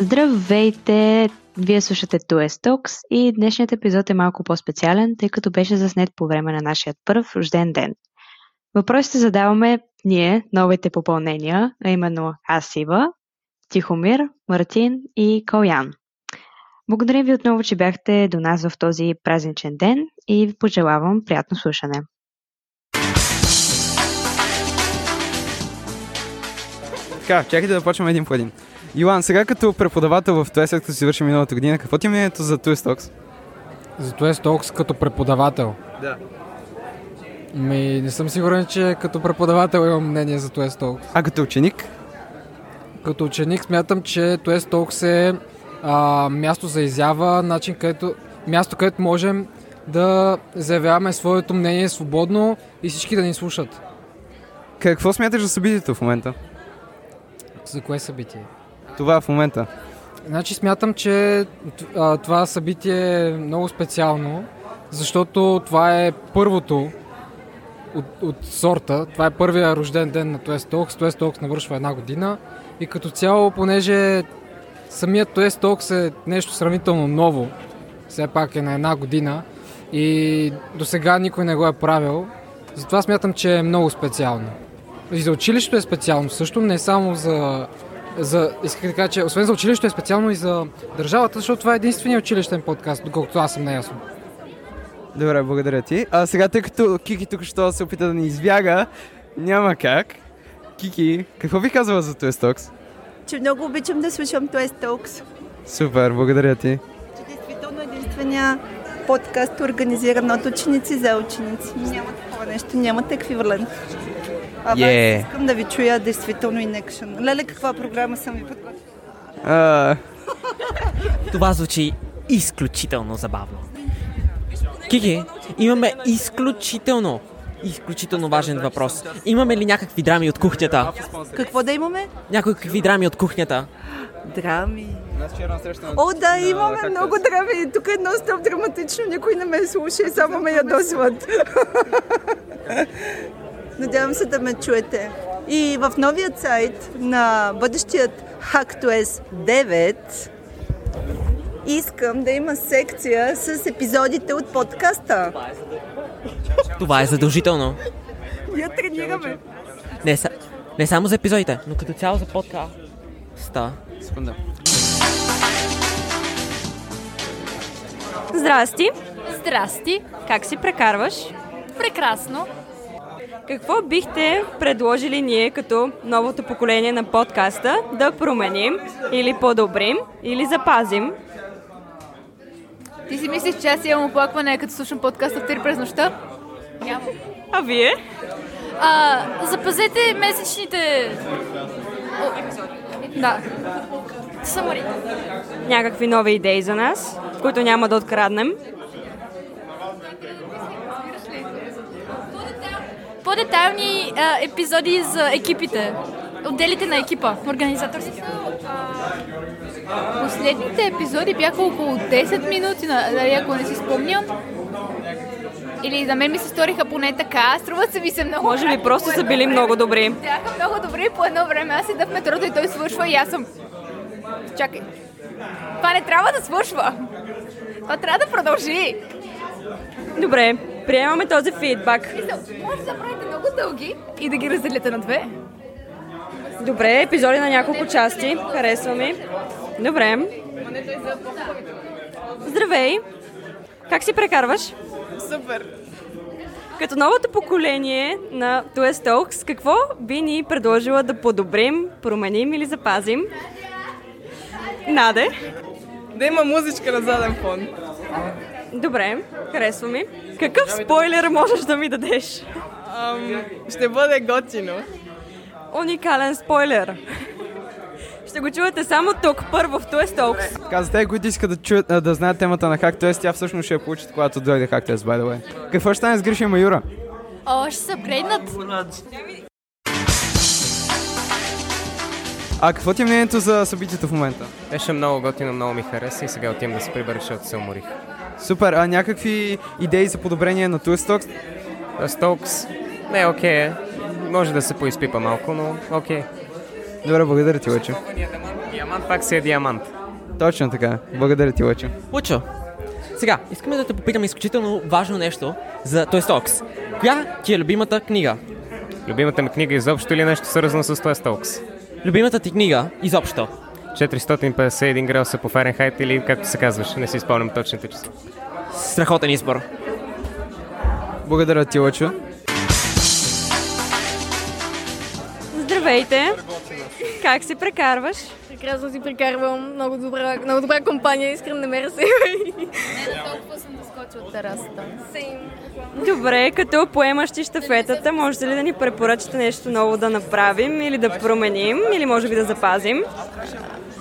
Здравейте! Вие слушате Туес Talks и днешният епизод е малко по-специален, тъй като беше заснет по време на нашия първ рожден ден. Въпросите задаваме ние, новите попълнения, а именно аз Ива, Тихомир, Мартин и Колян. Благодаря ви отново, че бяхте до нас в този празничен ден и ви пожелавам приятно слушане. Така, чакайте да почваме един по един. Йоан, сега като преподавател в ТОЕС, като си върши миналата година, какво ти е мнението за TOES Talks? За TOES Talks като преподавател? Да. Ми, не съм сигурен, че като преподавател имам мнение за TOES Talks. А като ученик? Като ученик смятам, че TOES Talks е а, място за изява, начин, където, място, където можем да заявяваме своето мнение свободно и всички да ни слушат. Какво смяташ за събитието в момента? За кое събитие? Това в момента. Значи смятам, че това събитие е много специално, защото това е първото от, от сорта. Това е първия рожден ден на Туест Talks. Туест Talks навършва една година. И като цяло, понеже самият Туест Talks е нещо сравнително ново, все пак е на една година и до сега никой не го е правил, затова смятам, че е много специално. И за училището е специално също, не само за за, исках да кажа, че освен за училището е специално и за държавата, защото това е единствения училищен подкаст, доколкото аз съм неясно. Добре, благодаря ти. А сега, тъй като Кики тук ще се опита да ни избяга, няма как. Кики, какво ви казва за Туест Talks? Че много обичам да слушам Туест Talks. Супер, благодаря ти. Че действително единствения подкаст организиран от ученици за ученици. Няма такова нещо, няма еквивалент. А yeah. искам да ви чуя действително in action. Леле, каква програма съм ви подготвила? Uh... Това звучи изключително забавно. Кики, имаме изключително, изключително важен въпрос. Имаме ли някакви драми от кухнята? Какво да имаме? Някакви драми от кухнята. Драми. О, да, имаме много драми. Тук е едно драматично. Никой не ме слуша и само ме ядосват. Надявам се да ме чуете. И в новият сайт на бъдещият HackTOS 9 искам да има секция с епизодите от подкаста. Това е задължително. Я тренираме. Не, са, не само за епизодите, но като цяло за подкаста. Секунда. Здрасти! Здрасти! Как си прекарваш? Прекрасно! Какво бихте предложили ние като новото поколение на подкаста да променим или подобрим или запазим? Ти си мислиш, че аз имам оплакване, като слушам подкаста в 3 през нощта? Няма. А вие? А, запазете месечните... Да. Самари. Някакви нови идеи за нас, които няма да откраднем. По-детайлни а, епизоди за екипите. Отделите на екипа, организаторски. Последните епизоди бяха около 10 минути, нали, ако не си спомням. Или на мен ми се сториха поне така, струват се ми се много. Може би просто са били много добри. Бяха много добри по едно време. Аз седа в метрото и той свършва и аз съм... Чакай. Това не трябва да свършва. Това трябва да продължи. Добре, приемаме този фидбак. Може да правите много дълги и да ги разделите на две. Добре, епизоди на няколко части. Харесва ми. Добре. Здравей! Как си прекарваш? Супер! Като новото поколение на Tues Talks, какво би ни предложила да подобрим, променим или запазим? Наде? Да има музичка на заден фон. Добре, харесва ми. Какъв спойлер можеш да ми дадеш? Ам, ще бъде готино. Уникален спойлер. Ще го чувате само тук, първо в Tues Talks. Каза, те, които искат да, чуят, да знаят темата на HackTOS, тя всъщност ще я получат, когато дойде HackTOS, by the way. Какво ще стане с Гриша и Майура? О, ще се апгрейднат. А какво ти е мнението за събитието в момента? Беше много готино, много ми хареса и сега отивам да се прибера, защото се уморих. Супер, а някакви идеи за подобрение на Tues Talks? Стокс, не, окей е. Може да се поизпипа малко, но окей. Добре, благодаря ти, Лъчо. Диамант пак си е диамант. Точно така. Благодаря ти, Лъчо. Лучо, сега, искаме да те попитаме изключително важно нещо за Toy Talks. Коя ти е любимата книга? Любимата ми книга изобщо или нещо свързано с Toy Talks? Любимата ти книга изобщо? 451 градуса по Фаренхайт или както се казваш, не си спомням точните числа. Страхотен избор. Благодаря ти, Лъчо. Здравейте! Как се прекарваш? Прекрасно си прекарвам. Много добра, много добра компания. Искам намеря се. Толкова съм доскочила от терасата. Добре, като поемащи щафетата, можете ли да ни препоръчате нещо ново да направим или да променим, или може би да запазим?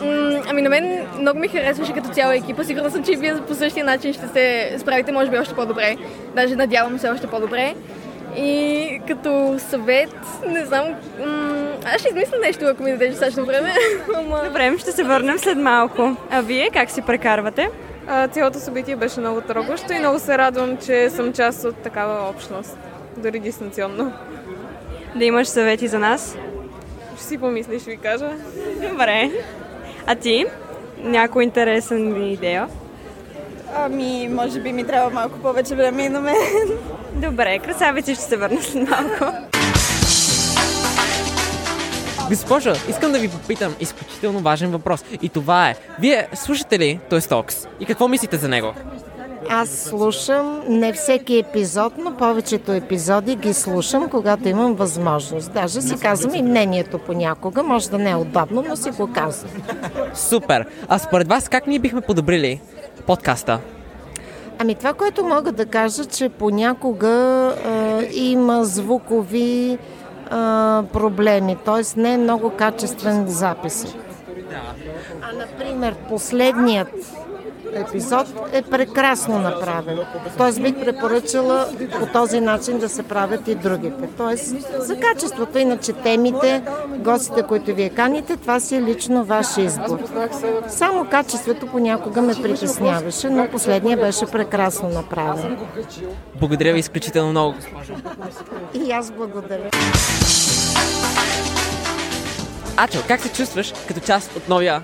М, ами на мен много ми харесваше като цяла екипа. Сигурна съм, че вие по същия начин ще се справите, може би още по-добре. Даже надявам се още по-добре. И като съвет, не знам, м- аз ще измисля нещо, ако ми дадеш достатъчно време. Добре, ще се върнем след малко. А вие как си прекарвате? А, цялото събитие беше много трогващо и много се радвам, че съм част от такава общност. Дори дистанционно. Да имаш съвети за нас? Ще си помисли, ще ви кажа. Добре. А ти? Някой интересен идея? Ами, може би ми трябва малко повече време и на мен. Добре, красавици ще се върна след малко. Госпожо, искам да ви попитам изключително важен въпрос. И това е, вие слушате ли Toy Talks? И какво мислите за него? Аз слушам не всеки епизод, но повечето епизоди ги слушам, когато имам възможност. Даже си казвам и мнението понякога. Може да не е удобно, но си го казвам. Супер! А според вас как ние бихме подобрили подкаста? Ами това, което мога да кажа, че понякога а, има звукови а, проблеми, т.е. не е много качествен запис. А, например, последният епизод е прекрасно направен. Тоест бих препоръчала по този начин да се правят и другите. Тоест за качеството, иначе темите, гостите, които вие каните, това си е лично ваш избор. Само качеството понякога ме притесняваше, но последния беше прекрасно направен. Благодаря ви изключително много, госпожо. И аз благодаря. Ачо, как се чувстваш като част от новия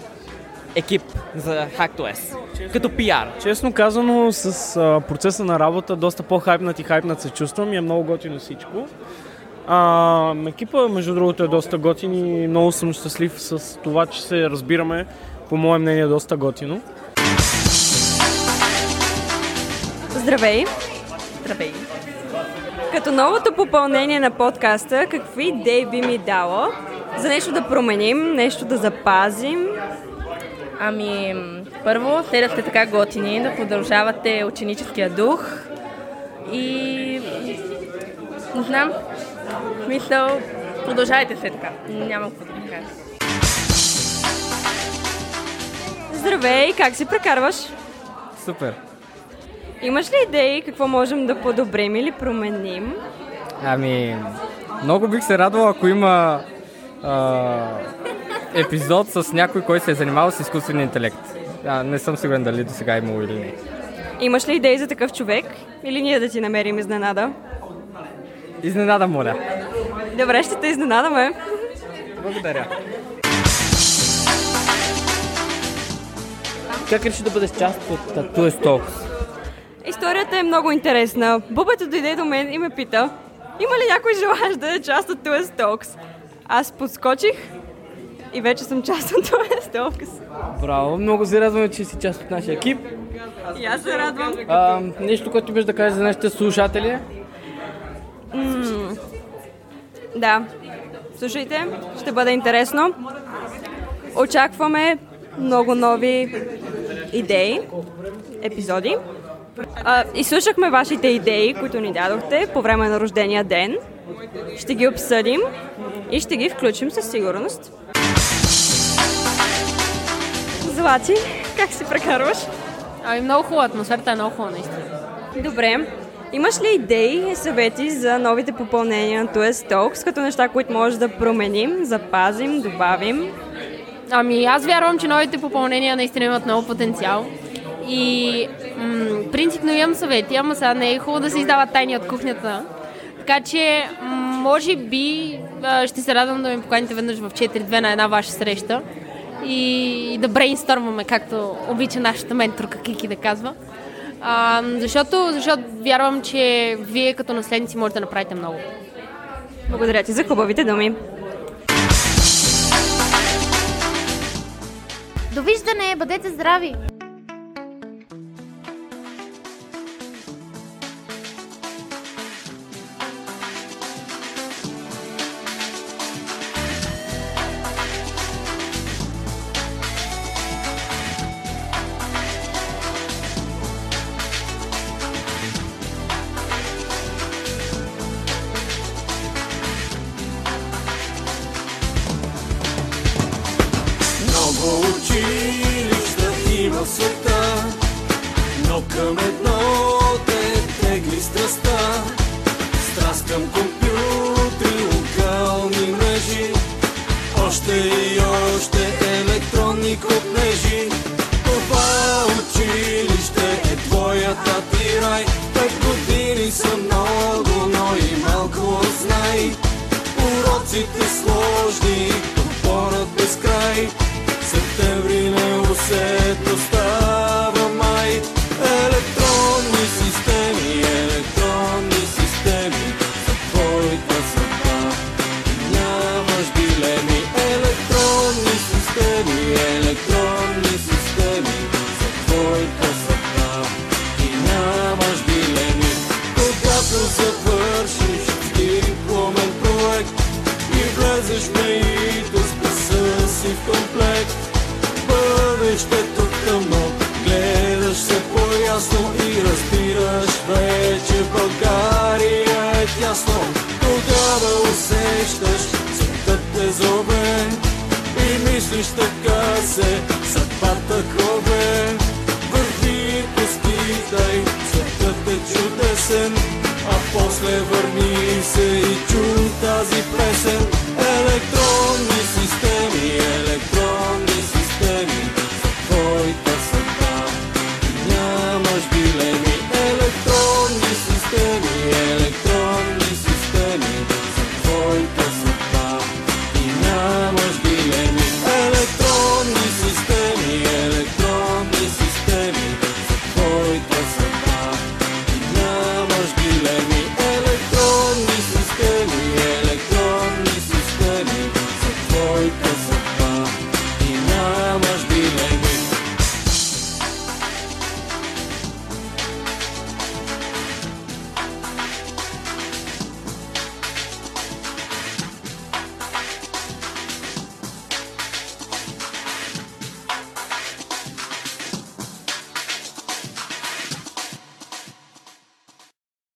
екип за HackTOS? Като пиар. Честно казано, с а, процеса на работа доста по-хайпнат и хайпнат се чувствам и е много готино всичко. А, екипа, между другото, е доста готин и много съм щастлив с това, че се разбираме, по мое мнение, доста готино. Здравей! Здравей! Като новото попълнение на подкаста, какви идеи би ми дала за нещо да променим, нещо да запазим? Ами, първо, те да сте така готини, да продължавате ученическия дух и не знам, мисъл, продължавайте се така. Няма какво да кажа. Здравей! Как се прекарваш? Супер. Имаш ли идеи какво можем да подобрим или променим? Ами, много бих се радвал, ако има а, епизод с някой, който се е занимавал с изкуствен интелект. А, не съм сигурен дали до сега е имало или не. Имаш ли идеи за такъв човек? Или ние да ти намерим изненада? Изненада, моля. Добре, ще те изненадаме. Благодаря. Как реши да бъдеш част от Toy Talks? Историята е много интересна. Бубата дойде до мен и ме пита, има ли някой желаящ да е част от Toy Talks? Аз подскочих и вече съм част от Toy Talks. Браво, много се радваме, че си част от нашия екип. И аз се радвам. А, нещо, което имаш да кажеш за нашите слушатели? М- да. Слушайте, ще бъде интересно. Очакваме много нови идеи, епизоди. А, изслушахме вашите идеи, които ни дадохте по време на рождения ден. Ще ги обсъдим и ще ги включим със сигурност. Злати, как си прекарваш? Ами много хубава, атмосферата е много хубава, наистина. Добре. Имаш ли идеи съвети за новите попълнения на TOS Talks, като неща, които може да променим, запазим, добавим? Ами аз вярвам, че новите попълнения наистина имат много потенциал. И м- принципно имам съвети, ама сега не е хубаво да се издават тайни от кухнята. Така че, м- може би ще се радвам да ми поканите веднъж в 4-2 на една ваша среща и, и да брейнстормваме, както обича нашата менторка Кики да казва. А, защото, защото вярвам, че вие като наследници можете да направите много. Благодаря ти за хубавите думи. Довиждане, бъдете здрави! Света, но към едно те тегли страста. Страст към компютри, Тясно. Тогава усещаш, светът те зове и мислиш така се, съдбата кове. Върви, поститай, светът е чудесен, а после върни се и чу тази песен. because